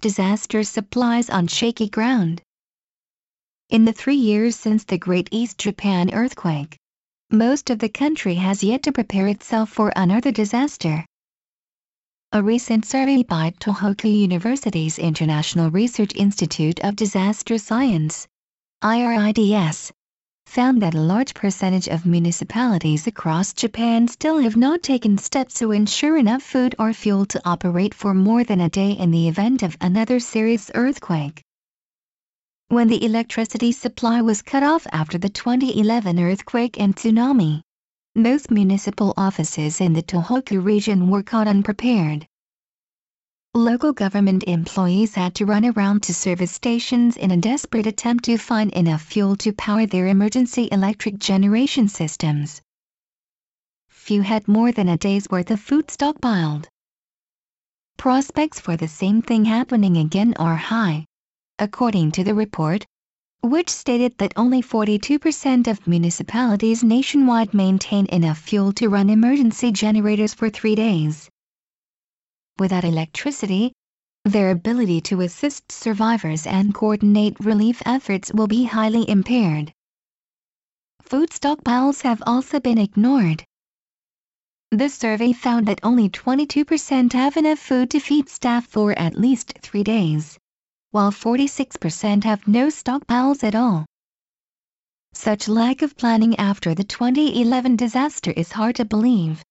disaster supplies on shaky ground. In the three years since the Great East Japan earthquake, most of the country has yet to prepare itself for another disaster. A recent survey by Tohoku University's International Research Institute of Disaster Science, IRIDS, found that a large percentage of municipalities across Japan still have not taken steps to ensure enough food or fuel to operate for more than a day in the event of another serious earthquake. When the electricity supply was cut off after the 2011 earthquake and tsunami, most municipal offices in the Tohoku region were caught unprepared. Local government employees had to run around to service stations in a desperate attempt to find enough fuel to power their emergency electric generation systems. Few had more than a day's worth of food stockpiled. Prospects for the same thing happening again are high, according to the report, which stated that only 42% of municipalities nationwide maintain enough fuel to run emergency generators for three days without electricity, their ability to assist survivors and coordinate relief efforts will be highly impaired. Food stockpiles have also been ignored. The survey found that only 22% have enough food to feed staff for at least three days, while 46% have no stockpiles at all. Such lack of planning after the 2011 disaster is hard to believe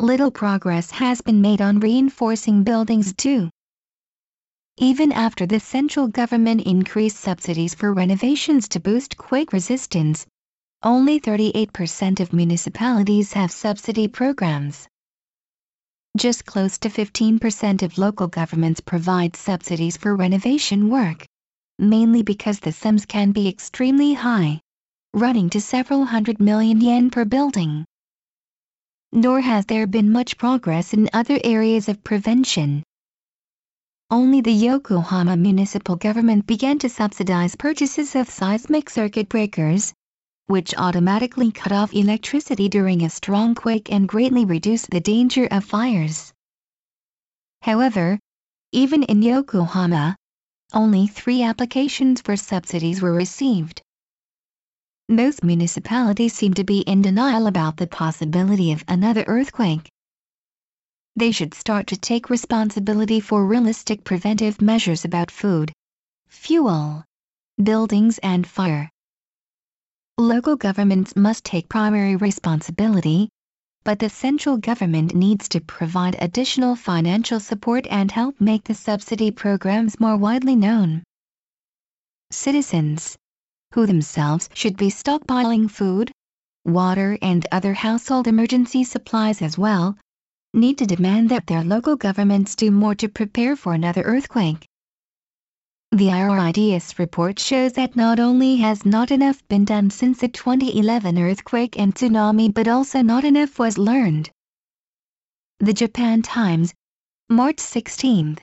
little progress has been made on reinforcing buildings too. Even after the central government increased subsidies for renovations to boost quake resistance, only 38% of municipalities have subsidy programs. Just close to 15% of local governments provide subsidies for renovation work, mainly because the sums can be extremely high, running to several hundred million yen per building nor has there been much progress in other areas of prevention. Only the Yokohama municipal government began to subsidize purchases of seismic circuit breakers, which automatically cut off electricity during a strong quake and greatly reduced the danger of fires. However, even in Yokohama, only three applications for subsidies were received. Most municipalities seem to be in denial about the possibility of another earthquake. They should start to take responsibility for realistic preventive measures about food, fuel, buildings and fire. Local governments must take primary responsibility, but the central government needs to provide additional financial support and help make the subsidy programs more widely known. Citizens, who themselves should be stockpiling food, water and other household emergency supplies as well, need to demand that their local governments do more to prepare for another earthquake. The IRIDS report shows that not only has not enough been done since the 2011 earthquake and tsunami but also not enough was learned. The Japan Times, March 16